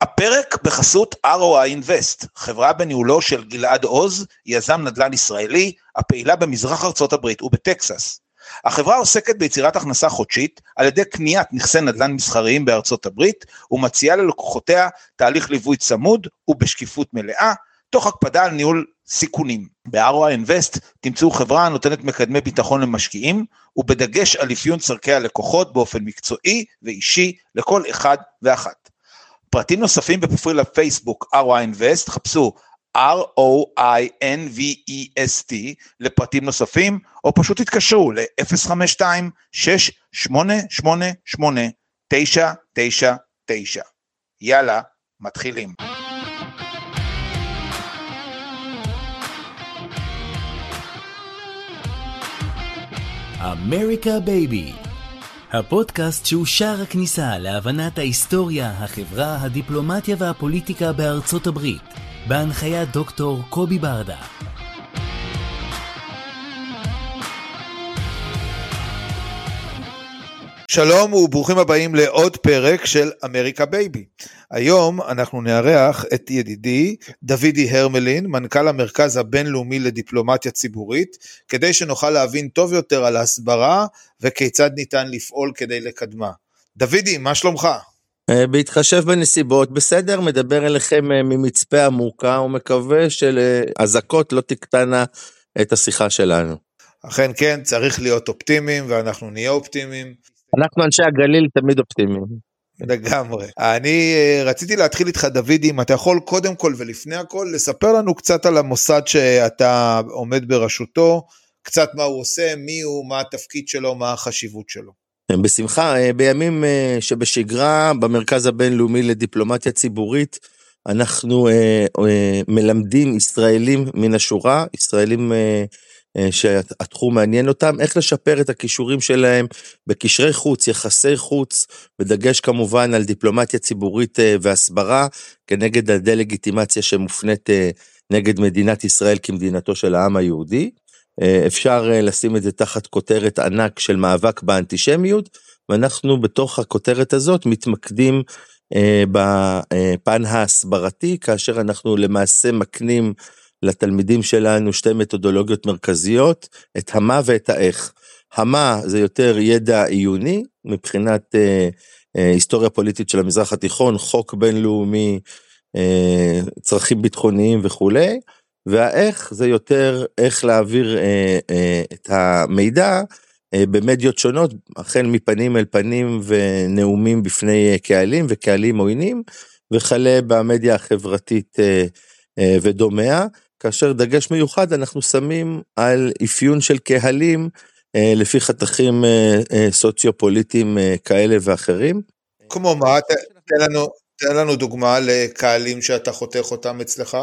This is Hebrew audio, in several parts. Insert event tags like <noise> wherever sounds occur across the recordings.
הפרק בחסות ROI Invest, חברה בניהולו של גלעד עוז, יזם נדל"ן ישראלי, הפעילה במזרח ארצות הברית ובטקסס. החברה עוסקת ביצירת הכנסה חודשית על ידי קניית נכסי נדל"ן מסחריים בארצות הברית ומציעה ללקוחותיה תהליך ליווי צמוד ובשקיפות מלאה, תוך הקפדה על ניהול סיכונים. ב-ROI Invest תמצאו חברה הנותנת מקדמי ביטחון למשקיעים ובדגש על אפיון צורכי הלקוחות באופן מקצועי ואישי לכל אחד ואחת. פרטים נוספים בפרופיל הפייסבוק ROI Invest, חפשו R-O-I-N-V-E-S-T לפרטים נוספים, או פשוט תתקשרו ל-052-688-999. יאללה, מתחילים. אמריקה בייבי הפודקאסט שהוא שער הכניסה להבנת ההיסטוריה, החברה, הדיפלומטיה והפוליטיקה בארצות הברית, בהנחיית דוקטור קובי ברדה. שלום וברוכים הבאים לעוד פרק של אמריקה בייבי. היום אנחנו נארח את ידידי דוידי הרמלין, מנכ"ל המרכז הבינלאומי לדיפלומטיה ציבורית, כדי שנוכל להבין טוב יותר על ההסברה וכיצד ניתן לפעול כדי לקדמה. דוידי, מה שלומך? אה, בהתחשב בנסיבות, בסדר, מדבר אליכם אה, ממצפה עמוקה ומקווה שלאזעקות לא תקטנה את השיחה שלנו. אכן כן, צריך להיות אופטימיים ואנחנו נהיה אופטימיים. אנחנו אנשי הגליל תמיד אופטימיים. לגמרי. אני אה, רציתי להתחיל איתך דודי, אם אתה יכול קודם כל ולפני הכל לספר לנו קצת על המוסד שאתה עומד בראשותו, קצת מה הוא עושה, מי הוא, מה התפקיד שלו, מה החשיבות שלו. בשמחה, אה, בימים אה, שבשגרה במרכז הבינלאומי לדיפלומטיה ציבורית אנחנו מלמדים ישראלים מן השורה, ישראלים שהתחום מעניין אותם, איך לשפר את הכישורים שלהם בקשרי חוץ, יחסי חוץ, בדגש כמובן על דיפלומטיה ציבורית אה, והסברה, כנגד הדה-לגיטימציה שמופנית אה, נגד מדינת ישראל כמדינתו של העם היהודי. אפשר לשים את זה תחת כותרת ענק של מאבק באנטישמיות, ואנחנו בתוך הכותרת הזאת מתמקדים בפן ההסברתי, כאשר אנחנו למעשה מקנים לתלמידים שלנו שתי מתודולוגיות מרכזיות, את המה ואת האיך. המה זה יותר ידע עיוני מבחינת אה, אה, היסטוריה פוליטית של המזרח התיכון, חוק בינלאומי, אה, צרכים ביטחוניים וכולי, והאיך זה יותר איך להעביר אה, אה, את המידע אה, במדיות שונות, החל מפנים אל פנים ונאומים בפני קהלים וקהלים עוינים, וכלה במדיה החברתית אה, אה, ודומיה. כאשר דגש מיוחד אנחנו שמים על אפיון של קהלים אה, לפי חתכים אה, אה, סוציו-פוליטיים אה, כאלה ואחרים. כמו מה? תן לנו, תן לנו דוגמה לקהלים שאתה חותך אותם אצלך.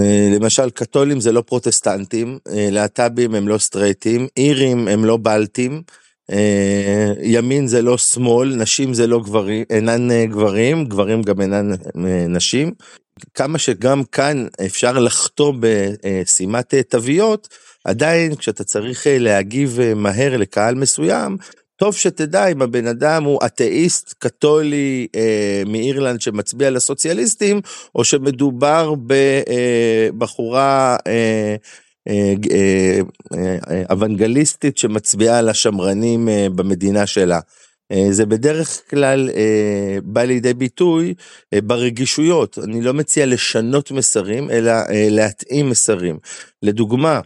אה, למשל קתולים זה לא פרוטסטנטים, אה, להט"בים הם לא סטרייטים, אירים הם לא בלטים, אה, ימין זה לא שמאל, נשים זה לא גברים, אינן גברים, גברים גם אינן נשים. כמה שגם כאן אפשר לחטוא בשימת תוויות, עדיין כשאתה צריך להגיב מהר לקהל מסוים, טוב שתדע אם הבן אדם הוא אתאיסט קתולי אה, מאירלנד שמצביע לסוציאליסטים, או שמדובר בבחורה אה, אה, אה, אה, אוונגליסטית שמצביעה לשמרנים אה, במדינה שלה. אה, זה בדרך כלל אה, בא לידי ביטוי אה, ברגישויות. אני לא מציע לשנות מסרים, אלא להתאים מסרים. לדוגמה,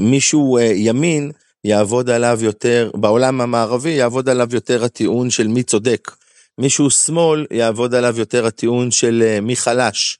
מישהו ימין יעבוד עליו יותר, בעולם המערבי יעבוד עליו יותר הטיעון של מי צודק. מישהו שמאל יעבוד עליו יותר הטיעון של מי חלש.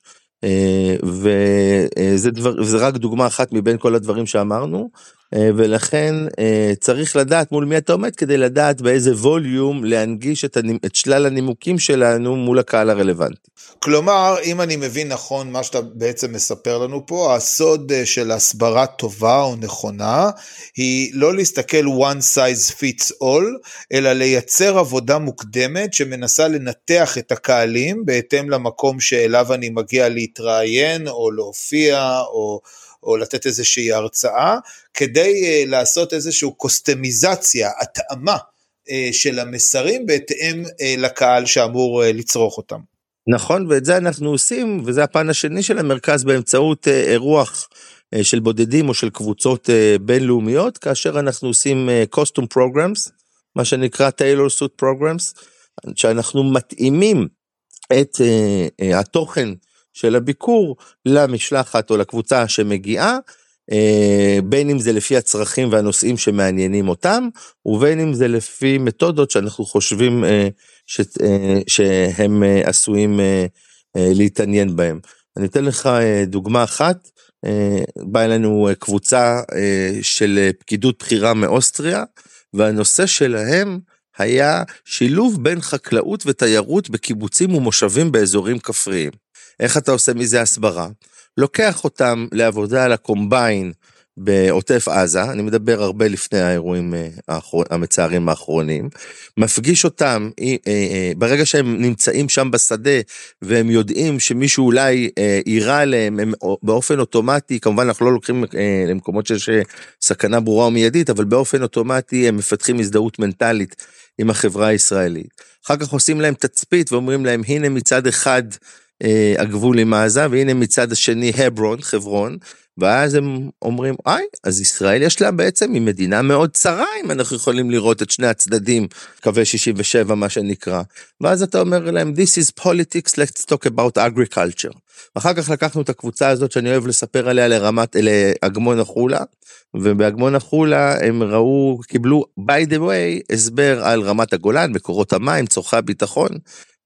וזה דבר, רק דוגמה אחת מבין כל הדברים שאמרנו. אה, ולכן אה, צריך לדעת מול מי אתה עומד כדי לדעת באיזה ווליום להנגיש את, הנימ... את שלל הנימוקים שלנו מול הקהל הרלוונטי. כלומר, אם אני מבין נכון מה שאתה בעצם מספר לנו פה, הסוד אה, של הסברה טובה או נכונה היא לא להסתכל one size fits all, אלא לייצר עבודה מוקדמת שמנסה לנתח את הקהלים בהתאם למקום שאליו אני מגיע להתראיין או להופיע או... או לתת איזושהי הרצאה, כדי uh, לעשות איזושהי קוסטמיזציה, התאמה uh, של המסרים בהתאם uh, לקהל שאמור לצרוך אותם. נכון, ואת זה אנחנו עושים, וזה הפן השני של המרכז באמצעות אה, אירוח אה, של בודדים או של קבוצות אה, בינלאומיות, כאשר אנחנו עושים costume programs, מה שנקרא tailor suit programs, שאנחנו מתאימים את התוכן של הביקור למשלחת או לקבוצה שמגיעה, בין אם זה לפי הצרכים והנושאים שמעניינים אותם, ובין אם זה לפי מתודות שאנחנו חושבים ש, שהם עשויים להתעניין בהם. אני אתן לך דוגמה אחת, באה אלינו קבוצה של פקידות בכירה מאוסטריה, והנושא שלהם היה שילוב בין חקלאות ותיירות בקיבוצים ומושבים באזורים כפריים. איך אתה עושה מזה הסברה? לוקח אותם לעבודה על הקומביין בעוטף עזה, אני מדבר הרבה לפני האירועים אה, המצערים האחרונים, מפגיש אותם, אה, אה, ברגע שהם נמצאים שם בשדה והם יודעים שמישהו אולי יירה עליהם, הם באופן אוטומטי, כמובן אנחנו לא לוקחים למקומות שיש סכנה ברורה ומיידית, אבל באופן אוטומטי הם מפתחים הזדהות מנטלית עם החברה הישראלית. אחר כך עושים להם תצפית ואומרים להם הנה מצד אחד הגבול עם עזה והנה מצד השני הברון, חברון. ואז הם אומרים, היי, אז ישראל יש לה בעצם, היא מדינה מאוד צרה, אם אנחנו יכולים לראות את שני הצדדים, קווי 67 מה שנקרא. ואז אתה אומר להם, this is politics, let's talk about agriculture. ואחר כך לקחנו את הקבוצה הזאת שאני אוהב לספר עליה לרמת, לאגמון החולה, ובאגמון החולה הם ראו, קיבלו by the way הסבר על רמת הגולן, מקורות המים, צורכי הביטחון.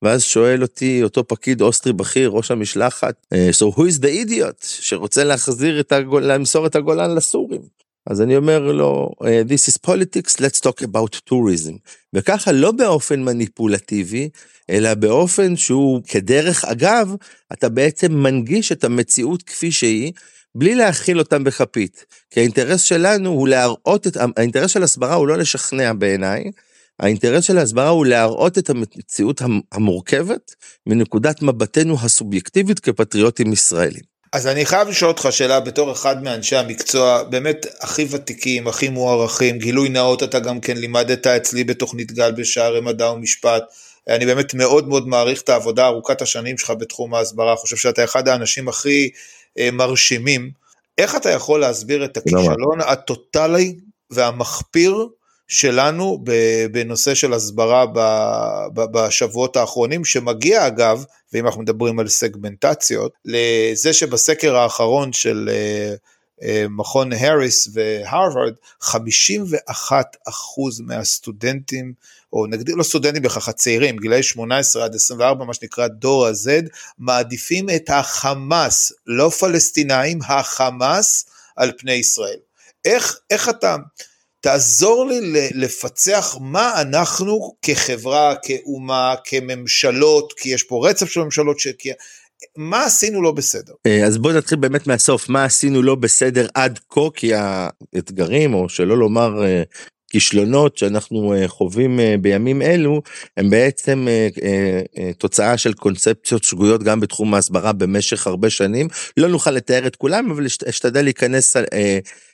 ואז שואל אותי אותו פקיד אוסטרי בכיר, ראש המשלחת, אה, so who is the idiot, שרוצה להחזיר את הגול... למסור את הגולן לסורים. אז אני אומר לו, אה, this is politics, let's talk about tourism. וככה לא באופן מניפולטיבי, אלא באופן שהוא כדרך אגב, אתה בעצם מנגיש את המציאות כפי שהיא, בלי להכיל אותם בכפית. כי האינטרס שלנו הוא להראות את, האינטרס של הסברה הוא לא לשכנע בעיניי, האינטרס של ההסברה הוא להראות את המציאות המורכבת מנקודת מבטנו הסובייקטיבית כפטריוטים ישראלים. אז אני חייב לשאול אותך שאלה בתור אחד מאנשי המקצוע, באמת הכי ותיקים, הכי מוערכים, גילוי נאות אתה גם כן לימדת אצלי בתוכנית גל בשערי מדע ומשפט. אני באמת מאוד מאוד מעריך את העבודה ארוכת השנים שלך בתחום ההסברה, חושב שאתה אחד האנשים הכי אה, מרשימים. איך אתה יכול להסביר את הכישלון הטוטאלי והמחפיר שלנו בנושא של הסברה בשבועות האחרונים, שמגיע אגב, ואם אנחנו מדברים על סגמנטציות, לזה שבסקר האחרון של אה, אה, מכון האריס והרווארד, 51% מהסטודנטים, או נגדיר לא סטודנטים בכך, הצעירים, גילאי 18 עד 24, מה שנקרא דור ה-Z, מעדיפים את החמאס, לא פלסטינאים, החמאס על פני ישראל. איך, איך אתה, תעזור לי לפצח מה אנחנו כחברה, כאומה, כממשלות, כי יש פה רצף של ממשלות, ש... מה עשינו לא בסדר? אה, אז בוא נתחיל באמת מהסוף, מה עשינו לא בסדר עד כה, כי האתגרים, או שלא לומר אה, כישלונות שאנחנו אה, חווים בימים אלו, הם בעצם תוצאה של קונספציות שגויות גם בתחום ההסברה במשך הרבה שנים. לא נוכל לתאר את כולם, אבל אשתדל להיכנס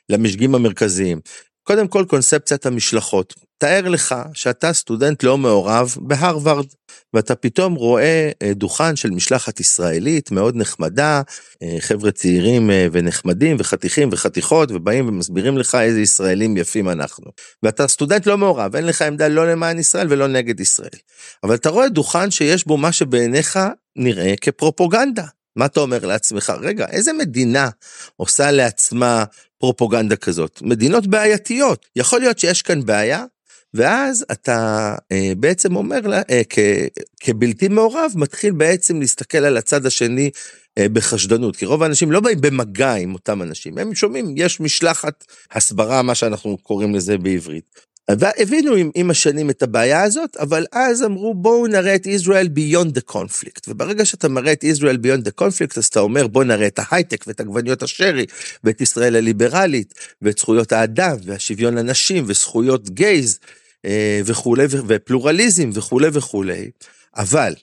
למשגים המרכזיים. קודם כל קונספציית המשלחות. תאר לך שאתה סטודנט לא מעורב בהרווארד, ואתה פתאום רואה אה, דוכן של משלחת ישראלית מאוד נחמדה, אה, חבר'ה צעירים אה, ונחמדים וחתיכים וחתיכות, ובאים ומסבירים לך איזה ישראלים יפים אנחנו. ואתה סטודנט לא מעורב, אין לך עמדה לא למען ישראל ולא נגד ישראל. אבל אתה רואה דוכן שיש בו מה שבעיניך נראה כפרופוגנדה. מה אתה אומר לעצמך? רגע, איזה מדינה עושה לעצמה פרופוגנדה כזאת? מדינות בעייתיות. יכול להיות שיש כאן בעיה, ואז אתה אה, בעצם אומר לה, אה, כ, כבלתי מעורב, מתחיל בעצם להסתכל על הצד השני אה, בחשדנות, כי רוב האנשים לא באים במגע עם אותם אנשים, הם שומעים, יש משלחת הסברה, מה שאנחנו קוראים לזה בעברית. והבינו עם, עם השנים את הבעיה הזאת, אבל אז אמרו בואו נראה את ישראל beyond the conflict. וברגע שאתה מראה את ישראל beyond the conflict, אז אתה אומר בואו נראה את ההייטק ואת עגבניות השרי, ואת ישראל הליברלית, ואת זכויות האדם, והשוויון לנשים, וזכויות גייז, אה, וכולי, ופלורליזם וכולי וכולי. אבל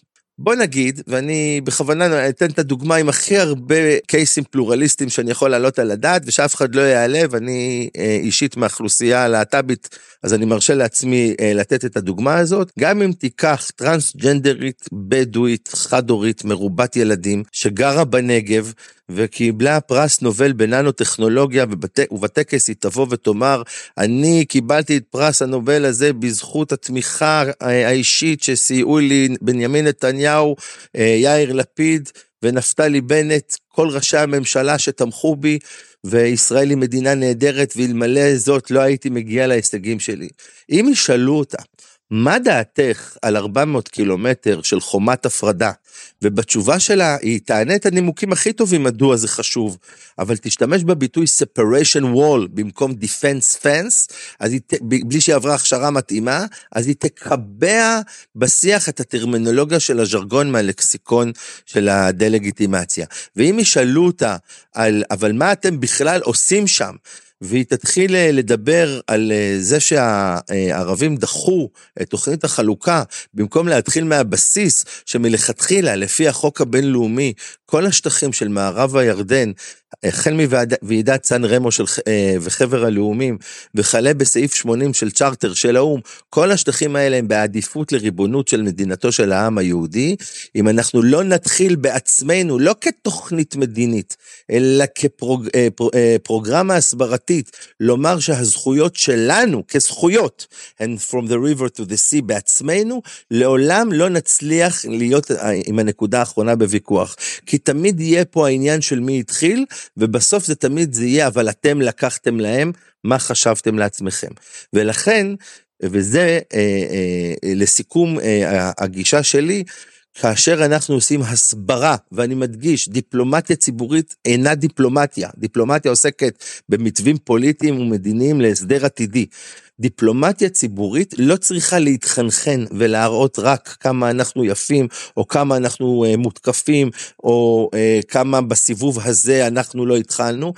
בוא נגיד, ואני בכוונה אתן את הדוגמה עם הכי הרבה קייסים פלורליסטיים שאני יכול להעלות על הדעת, ושאף אחד לא יעלב, אני אה, אישית מהאוכלוסייה הלהט"בית, אז אני מרשה לעצמי אה, לתת את הדוגמה הזאת. גם אם תיקח טרנסג'נדרית, בדואית, חד-הורית, מרובת ילדים, שגרה בנגב, וקיבלה פרס נובל בננו-טכנולוגיה. ובטקס היא תבוא ותאמר, אני קיבלתי את פרס הנובל הזה בזכות התמיכה האישית שסייעו לי בנימין נתניהו, אה, יאיר לפיד ונפתלי בנט, כל ראשי הממשלה שתמכו בי, וישראל היא מדינה נהדרת, ואלמלא זאת לא הייתי מגיע להישגים שלי. אם ישאלו אותה, מה דעתך על 400 קילומטר של חומת הפרדה? ובתשובה שלה היא תענה את הנימוקים הכי טובים מדוע זה חשוב, אבל תשתמש בביטוי separation wall במקום defense fence, אז היא, בלי שהיא עברה הכשרה מתאימה, אז היא תקבע בשיח את הטרמינולוגיה של הז'רגון מהלקסיקון של הדה-לגיטימציה. ואם ישאלו אותה על, אבל מה אתם בכלל עושים שם? והיא תתחיל אה, לדבר על אה, זה שהערבים דחו את תוכנית החלוקה, במקום להתחיל מהבסיס שמלכתחילה, לפי החוק הבינלאומי, כל השטחים של מערב הירדן, החל מוועידת סן רמו של, אה, וחבר הלאומים, וכלה בסעיף 80 של צ'רטר של האו"ם, כל השטחים האלה הם בעדיפות לריבונות של מדינתו של העם היהודי. אם אנחנו לא נתחיל בעצמנו, לא כתוכנית מדינית, אלא כפרוגרמה הסברתית, לומר שהזכויות שלנו כזכויות הן from the river to the sea בעצמנו, לעולם לא נצליח להיות עם הנקודה האחרונה בוויכוח. כי תמיד יהיה פה העניין של מי התחיל, ובסוף זה תמיד זה יהיה, אבל אתם לקחתם להם מה חשבתם לעצמכם. ולכן, וזה אה, אה, לסיכום אה, הגישה שלי, כאשר אנחנו עושים הסברה, ואני מדגיש, דיפלומטיה ציבורית אינה דיפלומטיה. דיפלומטיה עוסקת במתווים פוליטיים ומדיניים להסדר עתידי. דיפלומטיה ציבורית לא צריכה להתחנחן ולהראות רק כמה אנחנו יפים, או כמה אנחנו uh, מותקפים, או uh, כמה בסיבוב הזה אנחנו לא התחלנו.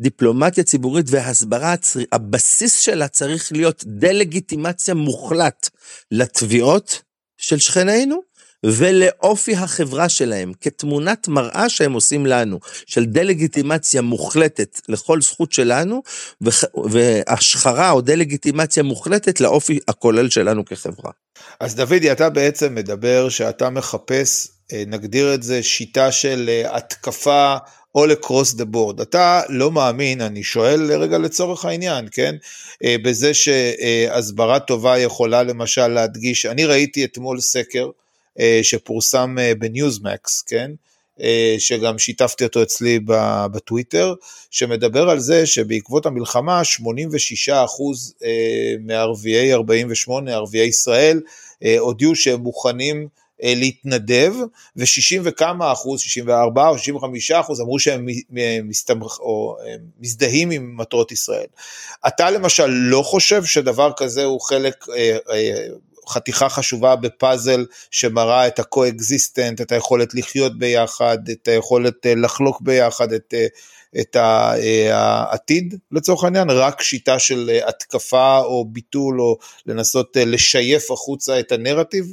דיפלומטיה ציבורית והסברה, הבסיס שלה צריך להיות דה-לגיטימציה מוחלט לתביעות של שכנינו, ולאופי החברה שלהם, כתמונת מראה שהם עושים לנו, של דה-לגיטימציה מוחלטת לכל זכות שלנו, והשחרה או דה-לגיטימציה מוחלטת לאופי הכולל שלנו כחברה. אז דודי, אתה בעצם מדבר שאתה מחפש, אה, נגדיר את זה, שיטה של אה, התקפה all across the board. אתה לא מאמין, אני שואל רגע לצורך העניין, כן? אה, בזה שהסברה טובה יכולה למשל להדגיש, אני ראיתי אתמול סקר, שפורסם אה, בניוזמקס, כן? אה, שגם שיתפתי אותו אצלי בטוויטר, שמדבר על זה שבעקבות המלחמה 86% מערביי 48, ערביי ישראל, הודיעו שהם מוכנים להתנדב, ו-60 וכמה אחוז, 64 או 65 אחוז, אמרו שהם מסתמך, או מזדהים עם מטרות ישראל. אתה למשל לא חושב שדבר כזה הוא חלק חתיכה חשובה בפאזל שמראה את ה-co-existent, את היכולת לחיות ביחד, את היכולת אה, לחלוק ביחד, את, אה, את אה, העתיד לצורך העניין, רק שיטה של התקפה או ביטול או לנסות לשייף החוצה את הנרטיב?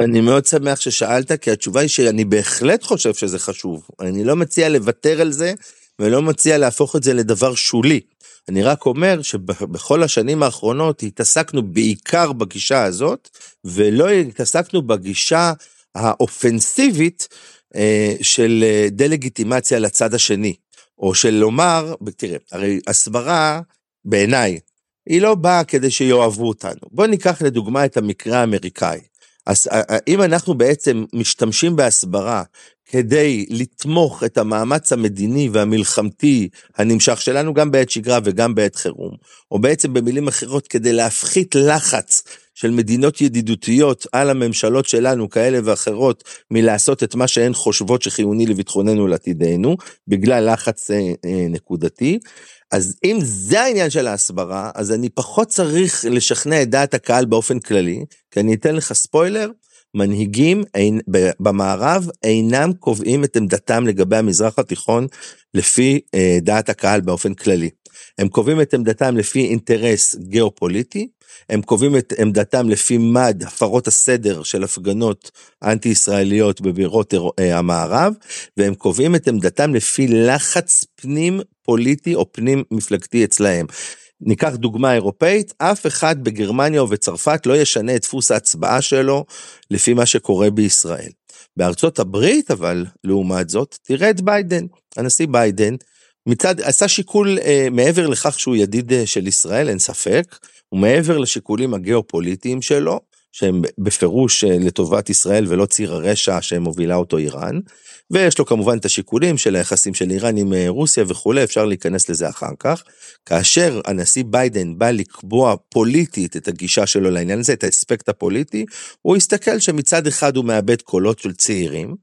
אני מאוד שמח ששאלת, כי התשובה היא שאני בהחלט חושב שזה חשוב. אני לא מציע לוותר על זה, ולא מציע להפוך את זה לדבר שולי. אני רק אומר שבכל השנים האחרונות התעסקנו בעיקר בגישה הזאת, ולא התעסקנו בגישה האופנסיבית אה, של אה, דה-לגיטימציה לצד השני. או של לומר, תראה, הרי הסברה, בעיניי, היא לא באה כדי שיאהבו אותנו. בואו ניקח לדוגמה את המקרה האמריקאי. אז אם אנחנו בעצם משתמשים בהסברה כדי לתמוך את המאמץ המדיני והמלחמתי הנמשך שלנו גם בעת שגרה וגם בעת חירום, או בעצם במילים אחרות כדי להפחית לחץ של מדינות ידידותיות על הממשלות שלנו כאלה ואחרות מלעשות את מה שהן חושבות שחיוני לביטחוננו ולעתידנו, בגלל לחץ אה, אה, נקודתי. אז אם זה העניין של ההסברה, אז אני פחות צריך לשכנע את דעת הקהל באופן כללי, כי אני אתן לך ספוילר, מנהיגים אין, במערב אינם קובעים את עמדתם לגבי המזרח התיכון לפי אה, דעת הקהל באופן כללי. הם קובעים את עמדתם לפי אינטרס גיאופוליטי, הם קובעים את עמדתם לפי מד הפרות הסדר של הפגנות אנטי-ישראליות בבירות אה, המערב, והם קובעים את עמדתם לפי לחץ פנים פוליטי או פנים מפלגתי אצלהם. ניקח דוגמה אירופאית, אף אחד בגרמניה ובצרפת לא ישנה את דפוס ההצבעה שלו לפי מה שקורה בישראל. בארצות הברית אבל, לעומת זאת, תראה את ביידן, הנשיא ביידן, מצד, עשה שיקול אה, מעבר לכך שהוא ידיד אה, של ישראל, אין ספק, ומעבר לשיקולים הגיאופוליטיים שלו, שהם בפירוש אה, לטובת ישראל ולא ציר הרשע שמובילה אותו איראן, ויש לו כמובן את השיקולים של היחסים של איראן עם אה, רוסיה וכולי, אפשר להיכנס לזה אחר כך. כאשר הנשיא ביידן בא לקבוע פוליטית את הגישה שלו לעניין הזה, את האספקט הפוליטי, הוא הסתכל שמצד אחד הוא מאבד קולות של צעירים,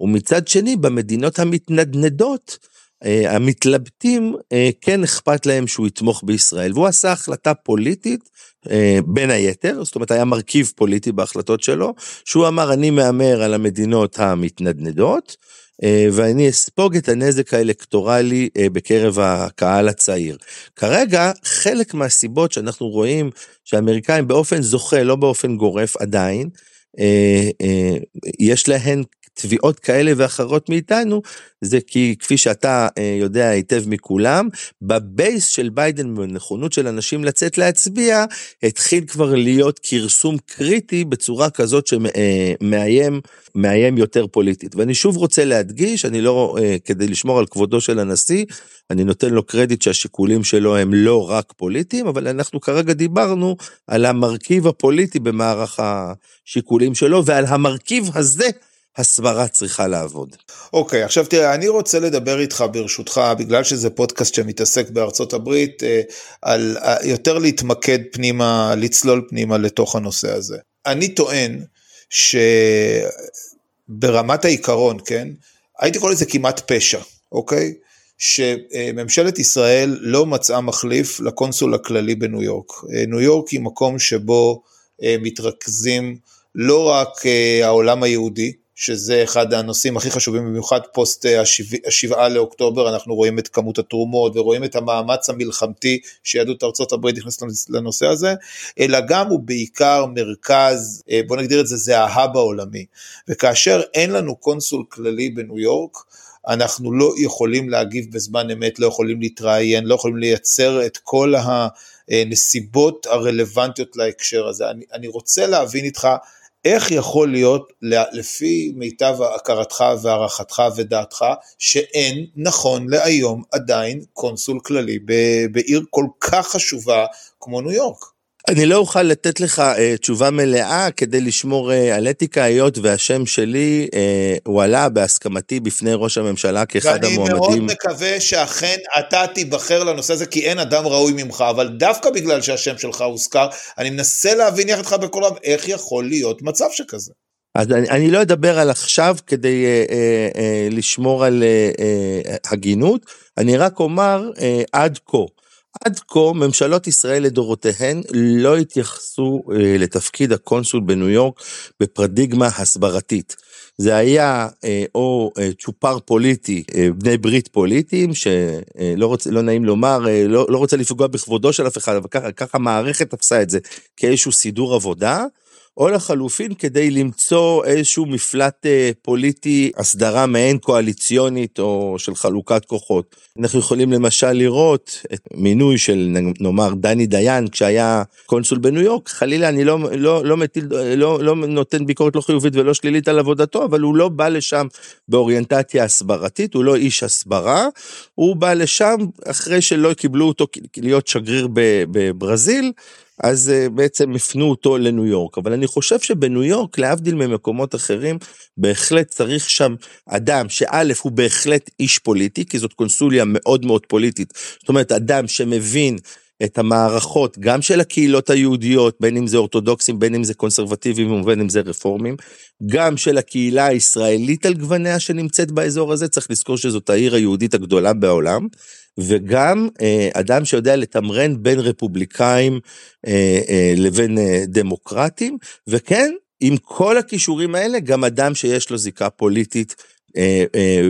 ומצד שני במדינות המתנדנדות, המתלבטים אה, כן אכפת להם שהוא יתמוך בישראל, והוא עשה החלטה פוליטית אה, בין היתר, זאת אומרת היה מרכיב פוליטי בהחלטות שלו, שהוא אמר אני מהמר על המדינות המתנדנדות, ואני אספוג את הנזק האלקטורלי בקרב הקהל הצעיר. כרגע חלק מהסיבות שאנחנו רואים שהאמריקאים באופן זוכה, לא באופן גורף עדיין, יש להן תביעות כאלה ואחרות מאיתנו, זה כי כפי שאתה אה, יודע היטב מכולם, בבייס של ביידן בנכונות של אנשים לצאת להצביע, התחיל כבר להיות כרסום קריטי בצורה כזאת שמאיים אה, מאיים יותר פוליטית. ואני שוב רוצה להדגיש, אני לא, אה, כדי לשמור על כבודו של הנשיא, אני נותן לו קרדיט שהשיקולים שלו הם לא רק פוליטיים, אבל אנחנו כרגע דיברנו על המרכיב הפוליטי במערך השיקולים שלו, ועל המרכיב הזה הסברה צריכה לעבוד. אוקיי, okay, עכשיו תראה, אני רוצה לדבר איתך ברשותך, בגלל שזה פודקאסט שמתעסק בארצות הברית, אה, על אה, יותר להתמקד פנימה, לצלול פנימה לתוך הנושא הזה. אני טוען שברמת העיקרון, כן, הייתי קורא לזה כמעט פשע, אוקיי? שממשלת ישראל לא מצאה מחליף לקונסול הכללי בניו יורק. אה, ניו יורק היא מקום שבו מתרכזים לא רק העולם היהודי, שזה אחד הנושאים הכי חשובים במיוחד פוסט אה, השבעה לאוקטובר, אנחנו רואים את כמות התרומות ורואים את המאמץ המלחמתי שיהדות ארצות הברית נכנסת לנושא הזה, אלא גם הוא בעיקר מרכז, אה, בוא נגדיר את זה, זה ההאב העולמי. וכאשר אין לנו קונסול כללי בניו יורק, אנחנו לא יכולים להגיב בזמן אמת, לא יכולים להתראיין, לא יכולים לייצר את כל הנסיבות הרלוונטיות להקשר הזה. אני, אני רוצה להבין איתך איך יכול להיות, לפי מיטב הכרתך והערכתך ודעתך, שאין נכון להיום עדיין קונסול כללי בעיר כל כך חשובה כמו ניו יורק? אני לא אוכל לתת לך uh, תשובה מלאה כדי לשמור uh, על אתיקה, היות והשם שלי uh, הועלה בהסכמתי בפני ראש הממשלה כאחד ואני המועמדים. ואני מאוד מקווה שאכן אתה תיבחר לנושא הזה, כי אין אדם ראוי ממך, אבל דווקא בגלל שהשם שלך הוזכר, אני מנסה להבין יחד איתך בכל העם, איך יכול להיות מצב שכזה. אז אני, אני לא אדבר על עכשיו כדי אה, אה, אה, לשמור על אה, אה, הגינות, אני רק אומר אה, עד כה. עד כה ממשלות ישראל לדורותיהן לא התייחסו אה, לתפקיד הקונסול בניו יורק בפרדיגמה הסברתית. זה היה אה, או אה, צ'ופר פוליטי, בני ברית פוליטיים, שלא רוצ, לא נעים לומר, לא, לא רוצה לפגוע בכבודו של אף אחד, אבל ככה המערכת תפסה את זה כאיזשהו סידור עבודה. או לחלופין כדי למצוא איזשהו מפלט אה, פוליטי, הסדרה מעין קואליציונית או של חלוקת כוחות. אנחנו יכולים למשל לראות את מינוי של נאמר דני דיין כשהיה קונסול בניו יורק, חלילה אני לא, לא, לא, מטיל, לא, לא נותן ביקורת לא חיובית ולא שלילית על עבודתו, אבל הוא לא בא לשם באוריינטציה הסברתית, הוא לא איש הסברה, הוא בא לשם אחרי שלא קיבלו אותו להיות שגריר בברזיל. אז אה, בעצם הפנו אותו לניו יורק. אבל אני חושב שבניו יורק, להבדיל ממקומות אחרים, בהחלט צריך שם אדם שא' הוא בהחלט איש פוליטי, כי זאת קונסוליה מאוד מאוד פוליטית. זאת אומרת, אדם שמבין את המערכות, גם של הקהילות היהודיות, בין אם זה אורתודוקסים, בין אם זה קונסרבטיבים ובין אם זה רפורמים, גם של הקהילה הישראלית על גווניה שנמצאת באזור הזה, צריך לזכור שזאת העיר היהודית הגדולה בעולם, וגם אה, אדם שיודע לתמרן בין רפובליקאים אה, אה, לבין דמוקרטים, וכן, עם כל הכישורים האלה, גם אדם שיש לו זיקה פוליטית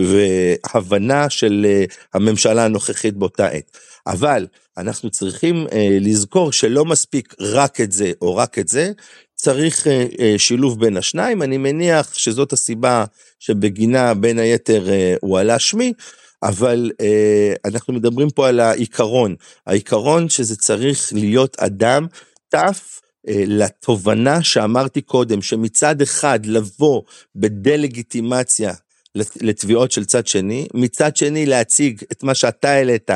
והבנה של הממשלה הנוכחית באותה עת. אבל אנחנו צריכים לזכור שלא מספיק רק את זה או רק את זה, צריך שילוב בין השניים, אני מניח שזאת הסיבה שבגינה בין היתר הוא עלה שמי, אבל אה, אנחנו מדברים פה על העיקרון, העיקרון שזה צריך להיות אדם טף אה, לתובנה שאמרתי קודם, שמצד אחד לבוא בדה-לגיטימציה לתביעות של צד שני, מצד שני להציג את מה שאתה העלית,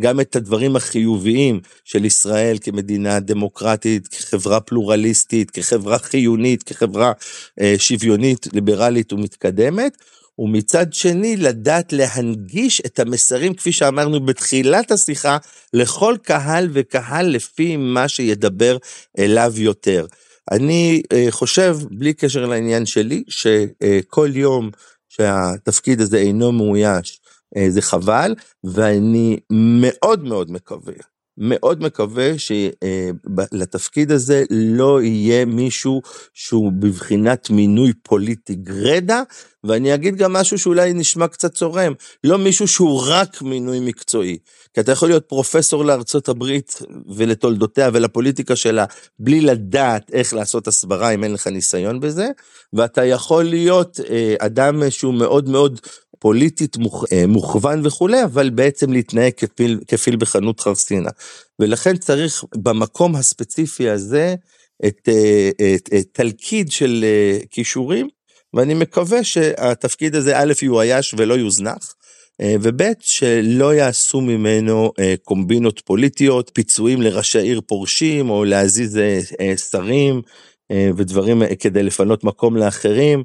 גם את הדברים החיוביים של ישראל כמדינה דמוקרטית, כחברה פלורליסטית, כחברה חיונית, כחברה אה, שוויונית, ליברלית ומתקדמת, ומצד שני לדעת להנגיש את המסרים, כפי שאמרנו בתחילת השיחה, לכל קהל וקהל לפי מה שידבר אליו יותר. אני אה, חושב, בלי קשר לעניין שלי, שכל יום שהתפקיד הזה אינו מאויש, אה, זה חבל, ואני מאוד מאוד מקווה מאוד מקווה שלתפקיד הזה לא יהיה מישהו שהוא בבחינת מינוי פוליטי גרדה, ואני אגיד גם משהו שאולי נשמע קצת צורם, לא מישהו שהוא רק מינוי מקצועי. כי אתה יכול להיות פרופסור לארצות הברית ולתולדותיה ולפוליטיקה שלה, בלי לדעת איך לעשות הסברה אם אין לך ניסיון בזה, ואתה יכול להיות אה, אדם שהוא מאוד מאוד פוליטית. אה, מוכוון וכולי, אבל בעצם להתנהג כפיל, כפיל בחנות חרסינה. ולכן צריך במקום הספציפי הזה את, אה, את, את תלכיד של אה, כישורים, ואני מקווה שהתפקיד הזה א' יאויש ולא יוזנח, וב' שלא יעשו ממנו קומבינות פוליטיות, פיצויים לראשי עיר פורשים או להזיז שרים ודברים כדי לפנות מקום לאחרים.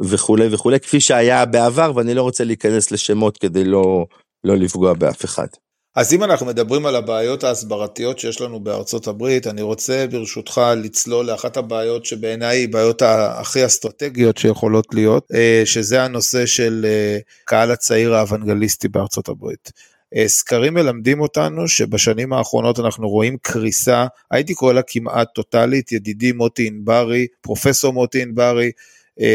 וכולי וכולי, כפי שהיה בעבר, ואני לא רוצה להיכנס לשמות כדי לא, לא לפגוע באף אחד. אז אם אנחנו מדברים על הבעיות ההסברתיות שיש לנו בארצות הברית, אני רוצה ברשותך לצלול לאחת הבעיות שבעיניי היא בעיות הכי אסטרטגיות שיכולות להיות, אה, שזה הנושא של אה, קהל הצעיר האוונגליסטי בארצות הברית. אה, סקרים מלמדים אותנו שבשנים האחרונות אנחנו רואים קריסה, הייתי קורא לה כמעט טוטאלית, ידידי מוטי ענברי, פרופסור מוטי ענברי,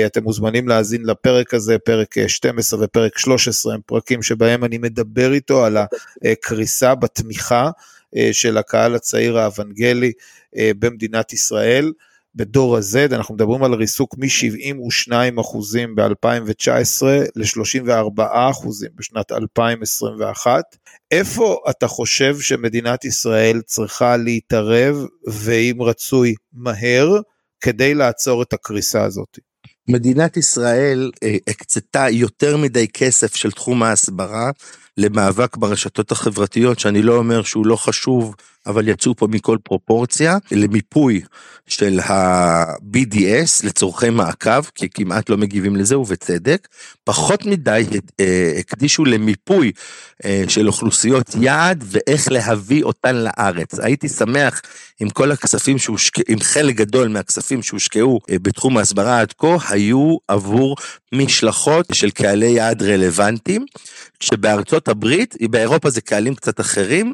אתם מוזמנים להאזין לפרק הזה, פרק 12 אה, ופרק 13, הם פרקים שבהם אני מדבר איתו על הקריסה בתמיכה אה, של הקהל הצעיר האוונגלי במדינת ישראל. בדור ה-Z, אנחנו מדברים על ריסוק מ-72% ב-2019 ל-34% בשנת 2021. איפה אתה חושב שמדינת ישראל צריכה להתערב, ואם רצוי, מהר, כדי לעצור את הקריסה הזאת? מדינת ישראל אה, הקצתה יותר מדי כסף של תחום ההסברה למאבק ברשתות החברתיות, שאני לא אומר שהוא לא חשוב, אבל יצאו פה מכל פרופורציה, למיפוי של ה-BDS לצורכי מעקב, כי כמעט לא מגיבים לזה, ובצדק. פחות מדי אה, הקדישו למיפוי אה, של אוכלוסיות יעד ואיך להביא אותן לארץ. הייתי שמח אם כל הכספים שהושקעו, אם חלק גדול מהכספים שהושקעו אה, בתחום ההסברה עד כה, היו עבור משלחות של קהלי יעד רלוונטיים, שבארצות הברית, באירופה זה קהלים קצת אחרים,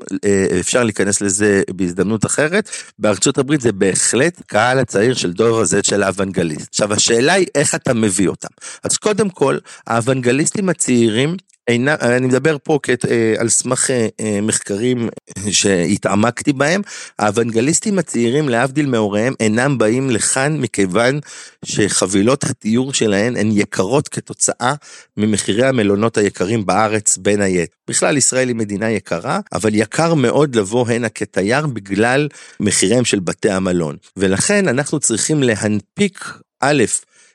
אפשר להיכנס לזה בהזדמנות אחרת, בארצות הברית זה בהחלט קהל הצעיר של דור הזה של האוונגליסט. עכשיו השאלה היא איך אתה מביא אותם. אז קודם כל, האוונגליסטים הצעירים אינה, אני מדבר פה כת, אה, על סמך אה, אה, מחקרים שהתעמקתי בהם, האוונגליסטים הצעירים להבדיל מהוריהם אינם באים לכאן מכיוון שחבילות התיור שלהם הן יקרות כתוצאה ממחירי המלונות היקרים בארץ בין היתר. בכלל ישראל היא מדינה יקרה, אבל יקר מאוד לבוא הנה כתייר בגלל מחיריהם של בתי המלון. ולכן אנחנו צריכים להנפיק א',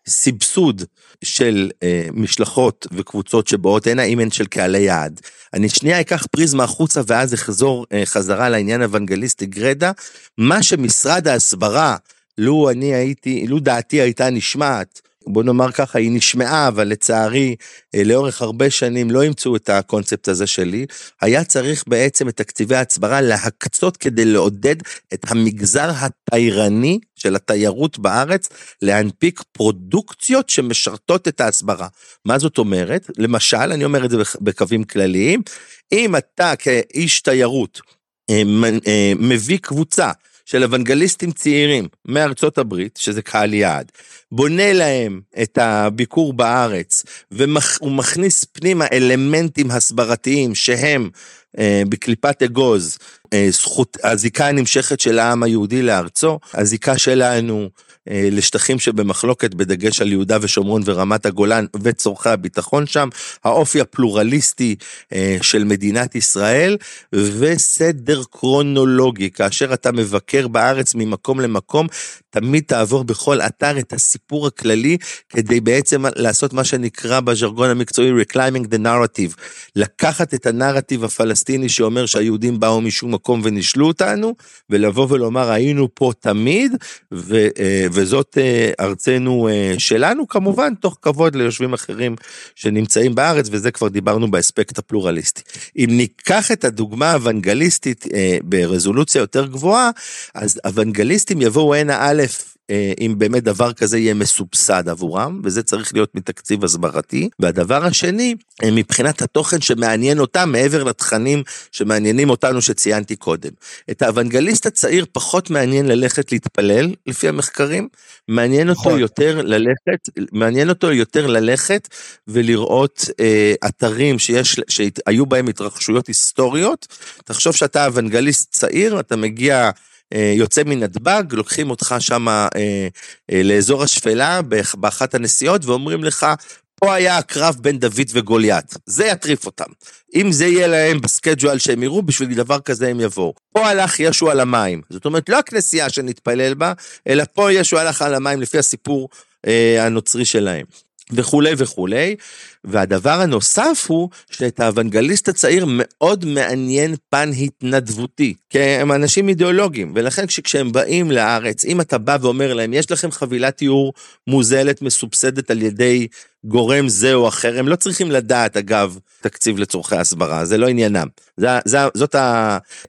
סבסוד של אה, משלחות וקבוצות שבאות הנה, אם הן של קהלי יעד. אני שנייה אקח פריזמה החוצה ואז אחזור אה, חזרה לעניין אוונגליסטי גרדה. מה שמשרד ההסברה, לו אני הייתי, לו דעתי הייתה נשמעת, בוא נאמר ככה, היא נשמעה, אבל לצערי, אה, לאורך הרבה שנים לא אימצו את הקונספט הזה שלי. היה צריך בעצם את תקציבי ההצברה להקצות כדי לעודד את המגזר התיירני של התיירות בארץ, להנפיק פרודוקציות שמשרתות את ההסברה. מה זאת אומרת? למשל, אני אומר את זה בקווים כלליים, אם אתה כאיש תיירות אה, אה, מביא קבוצה של אוונגליסטים צעירים מארצות הברית, שזה קהל יעד, בונה להם את הביקור בארץ, והוא מכניס פנימה אלמנטים הסברתיים שהם אה, בקליפת אגוז, אה, זכות, הזיקה הנמשכת של העם היהודי לארצו, הזיקה שלנו לשטחים שבמחלוקת בדגש על יהודה ושומרון ורמת הגולן וצורכי הביטחון שם, האופי הפלורליסטי אה, של מדינת ישראל וסדר קרונולוגי, כאשר אתה מבקר בארץ ממקום למקום, תמיד תעבור בכל אתר את הסיפור הכללי כדי בעצם לעשות מה שנקרא בז'רגון המקצועי Reclaiming the Narrative, לקחת את הנרטיב הפלסטיני שאומר שהיהודים באו משום מקום ונישלו אותנו, ולבוא ולומר היינו פה תמיד, ו, אה, וזאת אה, ארצנו אה, שלנו, כמובן תוך כבוד ליושבים אחרים שנמצאים בארץ, וזה כבר דיברנו באספקט הפלורליסטי. אם ניקח את הדוגמה האוונגליסטית ברזולוציה יותר גבוהה, אז אוונגליסטים יבואו הנה א', אה, אם באמת דבר כזה יהיה מסובסד עבורם, וזה צריך להיות מתקציב הסברתי. והדבר השני, אה, מבחינת התוכן שמעניין אותם, מעבר לתכנים שמעניינים אותנו שציינתי קודם. את האוונגליסט הצעיר פחות מעניין ללכת להתפלל, לפי המחקרים, מעניין אותו נכון. יותר ללכת, מעניין אותו יותר ללכת ולראות אה, אתרים שיש, שהיו בהם התרחשויות היסטוריות. תחשוב שאתה אוונגליסט צעיר, אתה מגיע... אה, יוצא מנתב"ג, לוקחים אותך שם אה, אה, לאזור השפלה באחת הנסיעות ואומרים לך, פה היה הקרב בין דוד וגוליית, זה יטריף אותם. אם זה יהיה להם בסקייג'ואל שהם יראו, בשביל דבר כזה הם יבואו. פה הלך ישו על המים, זאת אומרת לא הכנסייה שנתפלל בה, אלא פה ישו הלך על המים לפי הסיפור אה, הנוצרי שלהם. וכולי וכולי. והדבר הנוסף הוא שאת האוונגליסט הצעיר מאוד מעניין פן התנדבותי, כי הם אנשים אידיאולוגיים, ולכן כשהם באים לארץ, אם אתה בא ואומר להם, יש לכם חבילת תיאור מוזלת, מסובסדת על ידי גורם זה או אחר, הם לא צריכים לדעת, אגב, תקציב לצורכי הסברה, זה לא עניינם. זה, זה, זאת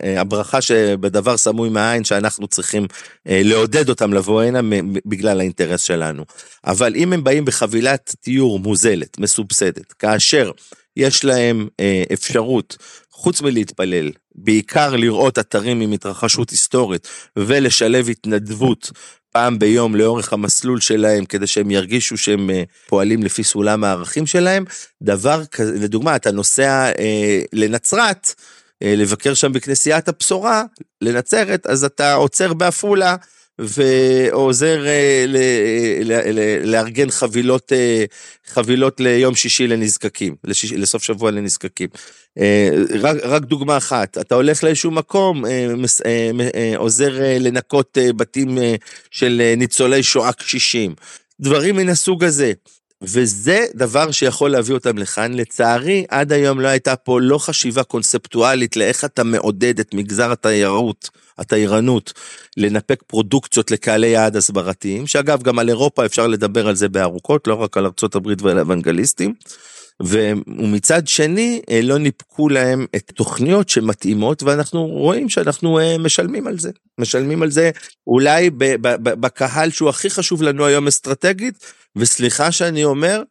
הברכה שבדבר סמוי מהעין שאנחנו צריכים אה, לעודד אותם לבוא הנה בגלל האינטרס שלנו. אבל אם הם באים בחבילת תיאור מוזלת, מסובסדת, כאשר יש להם אה, אפשרות, חוץ מלהתפלל, בעיקר לראות אתרים עם התרחשות היסטורית ולשלב התנדבות פעם ביום לאורך המסלול שלהם, כדי שהם ירגישו שהם אה, פועלים לפי סולם הערכים שלהם. דבר כזה, לדוגמה, אתה נוסע אה, לנצרת, אה, לבקר שם בכנסיית הבשורה, לנצרת, אז אתה עוצר בעפולה. ועוזר אה, לארגן חבילות, אה, חבילות ליום שישי לנזקקים, לשיש, לסוף שבוע לנזקקים. רק, רק דוגמה אחת, אתה הולך לאיזשהו מקום, עוזר לנקות בתים של ניצולי שואה קשישים, דברים מן הסוג הזה. וזה דבר שיכול להביא אותם לכאן. לצערי, עד היום לא הייתה פה לא חשיבה קונספטואלית לאיך אתה מעודד את מגזר התיירות, התיירנות, לנפק פרודוקציות לקהלי יעד הסברתיים, שאגב, גם על אירופה אפשר לדבר על זה בארוכות, לא רק על ארה"ב ועל האוונגליסטים. ומצד שני, אה, לא ניפקו להם את תוכניות שמתאימות, ואנחנו רואים שאנחנו אה, משלמים על זה. משלמים על זה אולי בקהל שהוא הכי חשוב לנו היום אסטרטגית, וסליחה שאני אומר,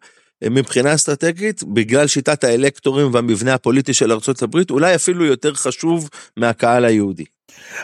מבחינה אסטרטגית, בגלל שיטת האלקטורים והמבנה הפוליטי של ארה"ב, אולי אפילו יותר חשוב מהקהל היהודי.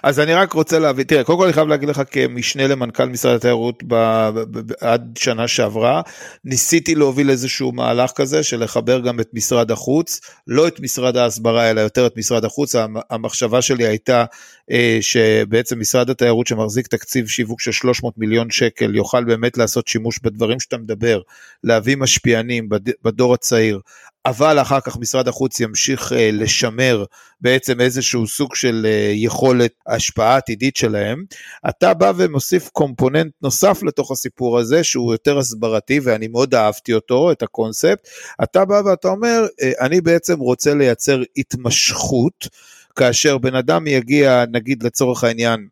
אז אני רק רוצה להבין, תראה, קודם כל אני חייב להגיד לך כמשנה למנכ"ל משרד התיירות ב, ב, ב, עד שנה שעברה, ניסיתי להוביל איזשהו מהלך כזה של לחבר גם את משרד החוץ, לא את משרד ההסברה אלא יותר את משרד החוץ, המחשבה שלי הייתה אה, שבעצם משרד התיירות שמחזיק תקציב שיווק של 300 מיליון שקל יוכל באמת לעשות שימוש בדברים שאתה מדבר, להביא משפיענים בד, בדור הצעיר, אבל אחר כך משרד החוץ ימשיך uh, לשמר בעצם איזשהו סוג של uh, יכולת השפעה עתידית שלהם, אתה בא ומוסיף קומפוננט נוסף לתוך הסיפור הזה שהוא יותר הסברתי ואני מאוד אהבתי אותו, את הקונספט, אתה בא ואתה אומר, uh, אני בעצם רוצה לייצר התמשכות, כאשר בן אדם יגיע נגיד לצורך העניין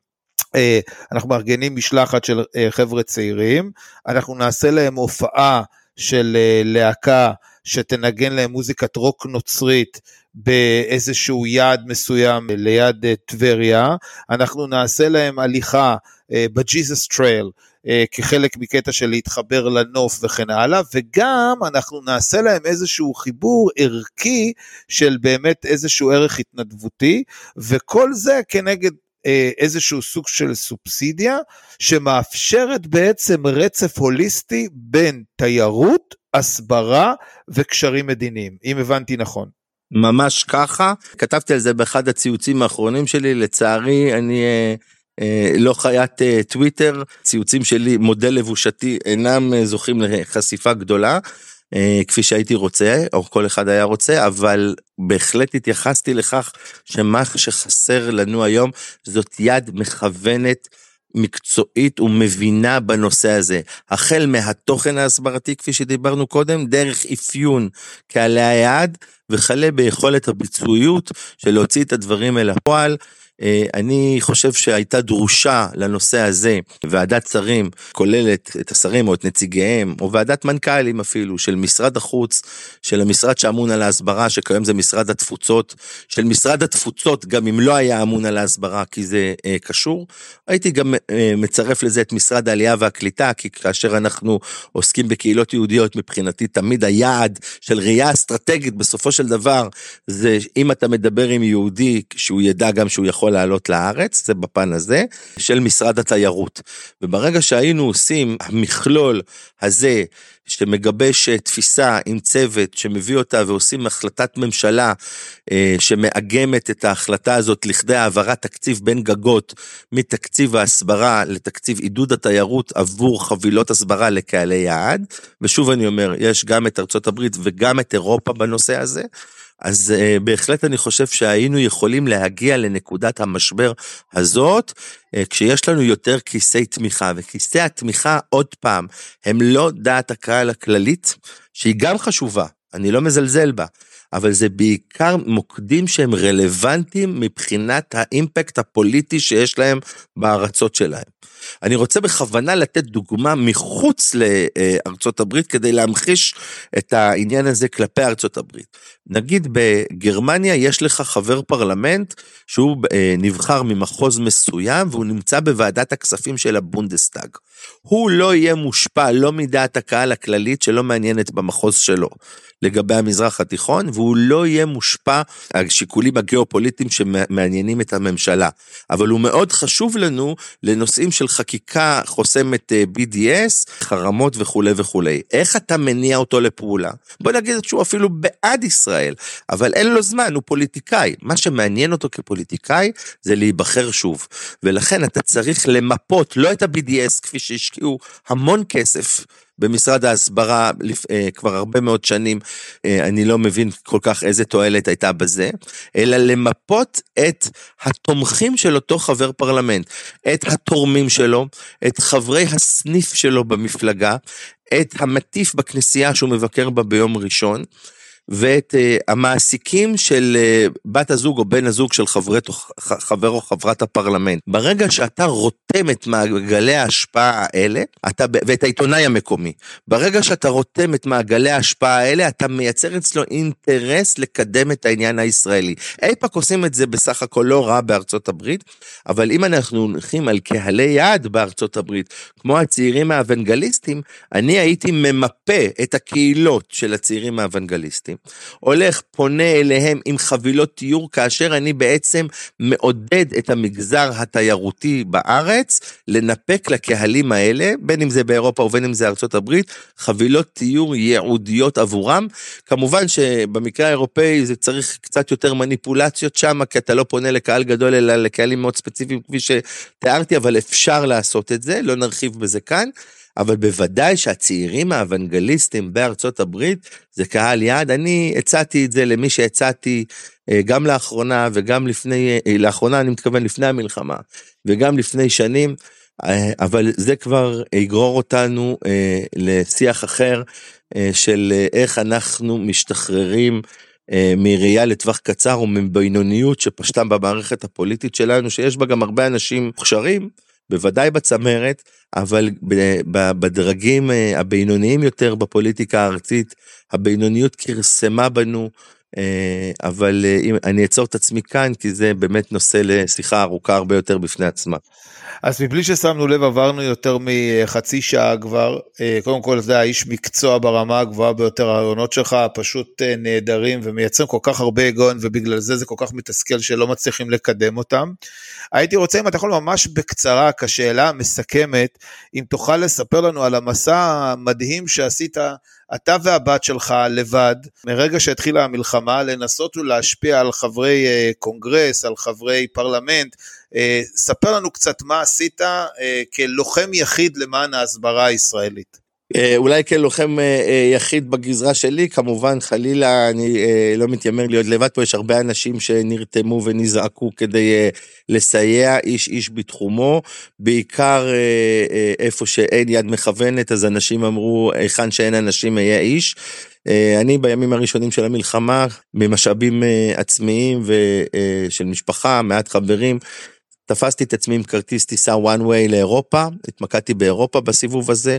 אנחנו מארגנים משלחת של חבר'ה צעירים, אנחנו נעשה להם הופעה של להקה שתנגן להם מוזיקת רוק נוצרית באיזשהו יעד מסוים ליד אה, טבריה, אנחנו נעשה להם הליכה אה, בג'יזוס טרייל אה, כחלק מקטע של להתחבר לנוף וכן הלאה, וגם אנחנו נעשה להם איזשהו חיבור ערכי של באמת איזשהו ערך התנדבותי, וכל זה כנגד איזשהו סוג של סובסידיה שמאפשרת בעצם רצף הוליסטי בין תיירות, הסברה וקשרים מדיניים, אם הבנתי נכון. ממש ככה, כתבתי על זה באחד הציוצים האחרונים שלי, לצערי אני אה, אה, לא חיית אה, טוויטר, ציוצים שלי, מודל לבושתי, אינם אה, זוכים לחשיפה גדולה. אה, כפי שהייתי רוצה, או כל אחד היה רוצה, אבל בהחלט התייחסתי לכך שמה שחסר לנו היום זאת יד מכוונת. מקצועית ומבינה בנושא הזה, החל מהתוכן ההסברתי כפי שדיברנו קודם, דרך אפיון קהלי היעד, וכלה ביכולת הביצועיות של להוציא את הדברים אל הפועל. אה, אני חושב שהייתה דרושה לנושא הזה ועדת שרים כוללת את השרים או את נציגיהם או ועדת מנכ"לים אפילו של משרד החוץ של המשרד שאמון על ההסברה שכיום זה משרד התפוצות של משרד התפוצות גם אם לא היה אמון על ההסברה כי זה אה, קשור. הייתי גם אה, מצרף לזה את משרד העלייה והקליטה כי כאשר אנחנו עוסקים בקהילות יהודיות מבחינתי תמיד היעד של ראייה אסטרטגית בסופו של דבר זה אם אתה מדבר עם יהודי שהוא ידע גם שהוא יכול לעלות לארץ, זה בפן הזה, של משרד התיירות. וברגע שהיינו עושים המכלול הזה, שמגבש תפיסה עם צוות שמביא אותה ועושים החלטת ממשלה אה, שמאגמת את ההחלטה הזאת לכדי העברת תקציב בין גגות מתקציב ההסברה לתקציב עידוד התיירות עבור חבילות הסברה לקהלי יעד. ושוב אני אומר, יש גם את ארצות הברית וגם את אירופה בנושא הזה. אז uh, בהחלט אני חושב שהיינו יכולים להגיע לנקודת המשבר הזאת, uh, כשיש לנו יותר כיסי תמיכה, וכיסי התמיכה, עוד פעם, הם לא דעת הקהל הכללית, שהיא גם חשובה, אני לא מזלזל בה, אבל זה בעיקר מוקדים שהם רלוונטיים מבחינת האימפקט הפוליטי שיש להם בארצות שלהם. אני רוצה בכוונה לתת דוגמה מחוץ לארצות הברית כדי להמחיש את העניין הזה כלפי ארצות הברית. נגיד בגרמניה יש לך חבר פרלמנט שהוא אה, נבחר ממחוז מסוים והוא נמצא בוועדת הכספים של הבונדסטאג. הוא לא יהיה מושפע לא מדעת הקהל הכללית שלא מעניינת במחוז שלו. לגבי המזרח התיכון, והוא לא יהיה מושפע מהשיקולים הגיאופוליטיים שמעניינים את הממשלה. אבל הוא מאוד חשוב לנו לנושאים של חקיקה חוסמת אה, BDS, חרמות וכולי וכולי. איך אתה מניע אותו לפעולה? בוא נגיד שהוא אפילו בעד ישראל, אבל אין לו זמן, הוא פוליטיקאי. מה שמעניין אותו כפוליטיקאי זה להיבחר שוב. ולכן אתה צריך למפות לא את ה-BDS כפי שהשקיעו המון כסף במשרד ההסברה אה, כבר הרבה מאוד שנים, אה, אני לא מבין כל כך איזה תועלת הייתה בזה, אלא למפות את התומכים של אותו חבר פרלמנט, את התורמים שלו, את חברי הסניף שלו במפלגה, את המטיף בכנסייה שהוא מבקר בה ביום ראשון. ואת uh, המעסיקים של uh, בת הזוג או בן הזוג של חברת, חבר או חברת הפרלמנט. ברגע שאתה רותם את מעגלי ההשפעה האלה, אתה, ואת העיתונאי המקומי, ברגע שאתה רותם את מעגלי ההשפעה האלה, אתה מייצר אצלו אינטרס לקדם את העניין הישראלי. אייפאק עושים את זה בסך הכל לא רע בארצות הברית, אבל אם אנחנו הולכים על קהלי יעד בארצות הברית, כמו הצעירים האוונגליסטים, אני הייתי ממפה את הקהילות של הצעירים האוונגליסטים. הולך, פונה אליהם עם חבילות תיור, כאשר אני בעצם מעודד את המגזר התיירותי בארץ לנפק לקהלים האלה, בין אם זה באירופה ובין אם זה ארצות הברית, חבילות תיור ייעודיות עבורם. כמובן שבמקרה האירופאי זה צריך קצת יותר מניפולציות שם, כי אתה לא פונה לקהל גדול אלא לקהלים מאוד ספציפיים כפי שתיארתי, אבל אפשר לעשות את זה, לא נרחיב בזה כאן. אבל בוודאי שהצעירים האוונגליסטים בארצות הברית זה קהל יעד. אני הצעתי את זה למי שהצעתי אה, גם לאחרונה וגם לפני, אה, לאחרונה אני מתכוון לפני המלחמה וגם לפני שנים, אה, אבל זה כבר יגרור אותנו לשיח אחר של איך אנחנו משתחררים מראייה לטווח קצר ומבינוניות שפשטה במערכת הפוליטית שלנו, שיש בה גם הרבה אנשים מוכשרים, בוודאי בצמרת, אבל בדרגים אה, הבינוניים יותר בפוליטיקה הארצית, הבינוניות כרסמה בנו, אבל אם אני אעצור את עצמי כאן, כי זה באמת נושא לשיחה ארוכה הרבה יותר בפני עצמה. אז מבלי ששמנו לב עברנו יותר מחצי שעה כבר, אה, קודם כל זה האיש מקצוע ברמה הגבוהה ביותר, הרעיונות שלך פשוט אה, נהדרים ומייצרים כל כך הרבה היגיון ובגלל זה זה כל כך מתסכל שלא מצליחים לקדם אותם. הייתי רוצה אם אתה יכול ממש בקצרה כשאלה המסכמת, אם תוכל לספר לנו על המסע המדהים שעשית אתה והבת שלך לבד, מרגע שהתחילה המלחמה, לנסות ולהשפיע על חברי אה, קונגרס, על חברי פרלמנט. אה, ספר לנו קצת מה עשית אה, כלוחם יחיד למען ההסברה הישראלית. אולי כלוחם יחיד בגזרה שלי, כמובן חלילה אני לא מתיימר להיות לבד פה, יש הרבה אנשים שנרתמו ונזעקו כדי לסייע איש איש בתחומו, בעיקר איפה שאין יד מכוונת, אז אנשים אמרו היכן שאין אנשים אהיה איש. אני בימים הראשונים של המלחמה, ממשאבים עצמיים ושל משפחה, מעט חברים, תפסתי את עצמי עם כרטיס טיסה one way לאירופה, התמקדתי באירופה בסיבוב הזה,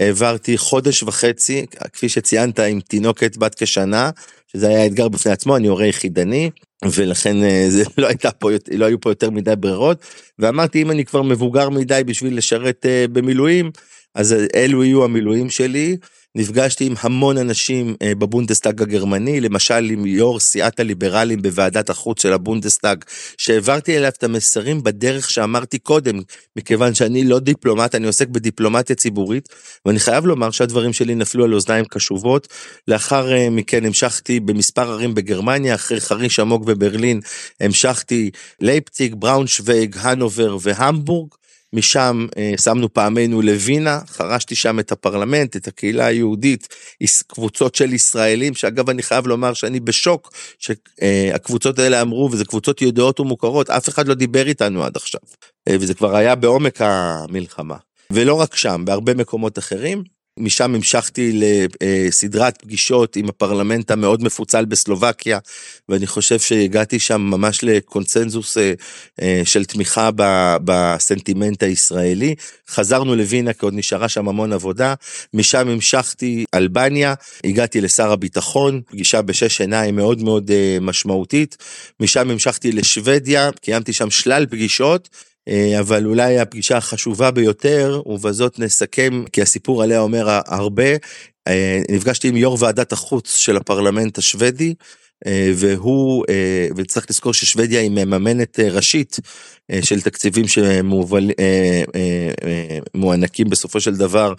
העברתי חודש וחצי, כפי שציינת, עם תינוקת בת כשנה, שזה היה אתגר בפני עצמו, אני הורה יחידני, ולכן אה, זה <laughs> לא הייתה פה, לא היו פה יותר מדי ברירות, ואמרתי אם אני כבר מבוגר מדי בשביל לשרת אה, במילואים, אז אלו יהיו המילואים שלי. נפגשתי עם המון אנשים אה, בבונדסטאג הגרמני, למשל עם יו"ר סיעת הליברלים בוועדת החוץ של הבונדסטאג, שהעברתי אליו את המסרים בדרך שאמרתי קודם, מכיוון שאני לא דיפלומט, אני עוסק בדיפלומטיה ציבורית, ואני חייב לומר שהדברים שלי נפלו על אוזניים קשובות. לאחר אה, מכן המשכתי במספר ערים בגרמניה, אחרי חריש עמוק וברלין, המשכתי לייפציג, בראונשוויג, הנובר והמבורג. משם אה, שמנו פעמנו לווינה, חרשתי שם את הפרלמנט, את הקהילה היהודית, קבוצות של ישראלים, שאגב אני חייב לומר שאני בשוק שהקבוצות האלה אמרו, וזה קבוצות ידועות ומוכרות, אף אחד לא דיבר איתנו עד עכשיו, אה, וזה כבר היה בעומק המלחמה. ולא רק שם, בהרבה מקומות אחרים. משם המשכתי לסדרת פגישות עם הפרלמנט המאוד מפוצל בסלובקיה, ואני חושב שהגעתי שם ממש לקונצנזוס אה, אה, של תמיכה בסנטימנט הישראלי. חזרנו לווינה כי עוד נשארה שם המון עבודה, משם המשכתי אלבניה, הגעתי לשר הביטחון, פגישה בשש עיניים מאוד מאוד אה, משמעותית, משם המשכתי לשוודיה, קיימתי שם שלל פגישות. אה, אבל אולי הפגישה החשובה ביותר, ובזאת נסכם, כי הסיפור עליה אומר הרבה, אה, נפגשתי עם יו"ר ועדת החוץ של הפרלמנט השוודי, אה, והוא, וצריך לזכור ששוודיה היא מממנת ראשית של תקציבים שמוענקים בסופו של דבר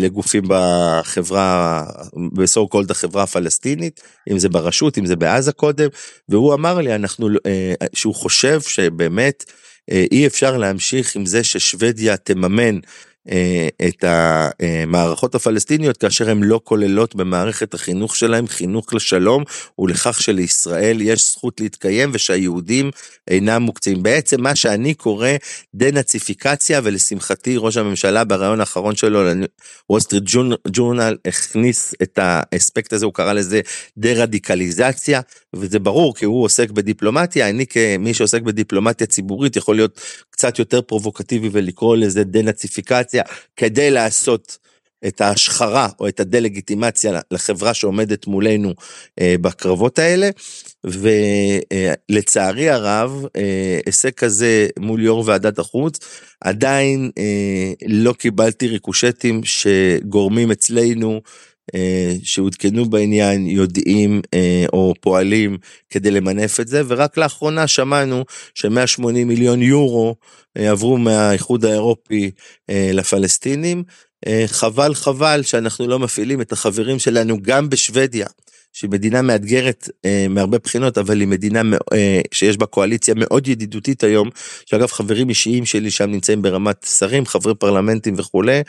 לגופים בחברה, ב-so called החברה הפלסטינית, אם זה ברשות, אם זה בעזה קודם, והוא אמר לי, אנחנו, שהוא חושב שבאמת, אי אפשר להמשיך עם זה ששוודיה תממן אה, את המערכות הפלסטיניות כאשר הן לא כוללות במערכת החינוך שלהם חינוך לשלום ולכך שלישראל יש זכות להתקיים ושהיהודים אינם מוקצים. בעצם מה שאני קורא דנאציפיקציה ולשמחתי ראש הממשלה בריאיון האחרון שלו לוול סטריט ג'ורנל הכניס את האספקט הזה, הוא קרא לזה דה-רדיקליזציה וזה ברור כי הוא עוסק בדיפלומטיה, אני כמי שעוסק בדיפלומטיה ציבורית יכול להיות קצת יותר פרובוקטיבי ולקרוא לזה דנאציפיקציה כדי לעשות את ההשחרה או את הדה-לגיטימציה לחברה שעומדת מולנו אה, בקרבות האלה. ולצערי הרב, אה, הישג כזה מול יו"ר ועדת החוץ, עדיין אה, לא קיבלתי ריקושטים שגורמים אצלנו אה, שעודכנו בעניין יודעים אה, או פועלים כדי למנף את זה ורק לאחרונה שמענו ש-180 מיליון יורו אה, עברו מהאיחוד האירופי לפלסטינים. חבל חבל שאנחנו לא מפעילים את החברים שלנו גם בשוודיה. שהיא מדינה מאתגרת אה, מהרבה בחינות, אבל היא מדינה אה, שיש בה קואליציה מאוד ידידותית היום, שאגב חברים אישיים שלי שם נמצאים ברמת שרים, חברי פרלמנטים וכולי,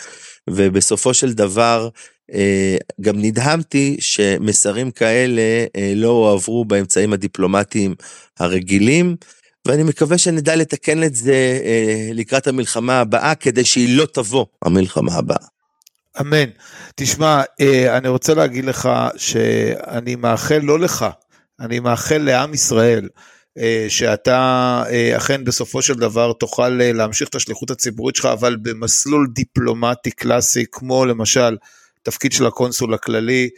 ובסופו של דבר אה, גם נדהמתי שמסרים כאלה אה, לא הועברו באמצעים הדיפלומטיים הרגילים. ואני מקווה שנדע לתקן את זה אה, לקראת המלחמה הבאה, כדי שהיא לא תבוא, המלחמה הבאה. אמן. תשמע, אני רוצה להגיד לך שאני מאחל לא לך, אני מאחל לעם ישראל, שאתה אכן בסופו של דבר תוכל להמשיך את השליחות הציבורית שלך, אבל במסלול דיפלומטי קלאסי, כמו למשל תפקיד של הקונסול הכללי,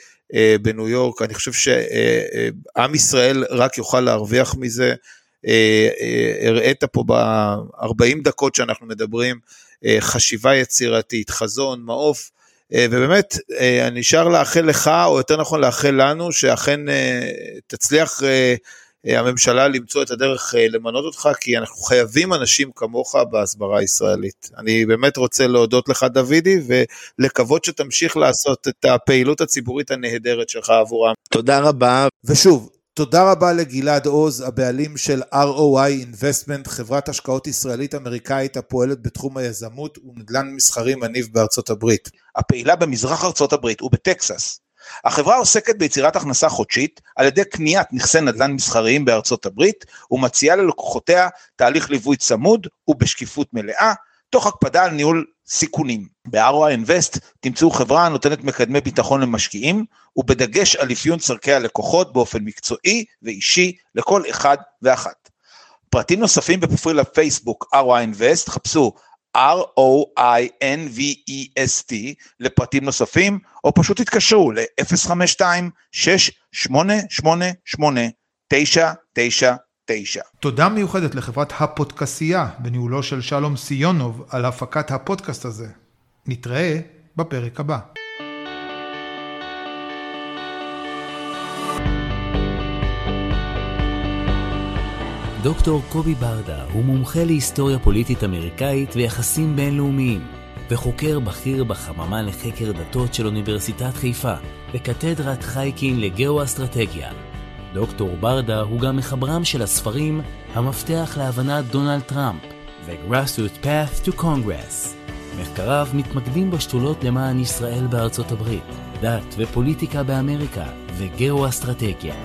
בניו יורק, אני חושב שעם ישראל רק יוכל להרוויח מזה. הראית פה ב-40 דקות שאנחנו מדברים, חשיבה יצירתית, חזון, מעוף, ובאמת, נשאר לאחל לך, או יותר נכון לאחל לנו, שאכן תצליח הממשלה למצוא את הדרך אה, למנות אותך, כי אנחנו חייבים אנשים כמוך בהסברה הישראלית. אני באמת רוצה להודות לך דוידי, ולקוות שתמשיך לעשות את הפעילות הציבורית הנהדרת שלך עבורם. תודה רבה. ושוב, תודה רבה לגלעד עוז, הבעלים של ROI Investment, חברת השקעות ישראלית אמריקאית הפועלת בתחום היזמות ונדל"ן מסחרי מניב בארצות הברית. הפעילה במזרח ארצות הברית ובטקסס. החברה עוסקת ביצירת הכנסה חודשית על ידי קניית נכסי נדל"ן מסחריים בארצות הברית ומציעה ללקוחותיה תהליך ליווי צמוד ובשקיפות מלאה, תוך הקפדה על ניהול סיכונים. ב-ROI Invest תמצאו חברה הנותנת מקדמי ביטחון למשקיעים ובדגש על אפיון צורכי הלקוחות באופן מקצועי ואישי לכל אחד ואחת. פרטים נוספים בפרופיל הפייסבוק ROI Invest חפשו R-O-I-N-V-E-S-T לפרטים נוספים, או פשוט תתקשרו ל-0522-688-999. תודה מיוחדת לחברת הפודקסייה בניהולו של שלום סיונוב על הפקת הפודקאסט הזה. נתראה בפרק הבא. דוקטור קובי ברדה הוא מומחה להיסטוריה פוליטית אמריקאית ויחסים בינלאומיים, וחוקר בכיר בחממה לחקר דתות של אוניברסיטת חיפה, וקתדרת חייקין לגאו-אסטרטגיה. דוקטור ברדה הוא גם מחברם של הספרים "המפתח להבנת דונלד טראמפ" ו-Grassroot Path to Congress. מחקריו מתמקדים בשתולות למען ישראל בארצות הברית, דת ופוליטיקה באמריקה וגאו-אסטרטגיה.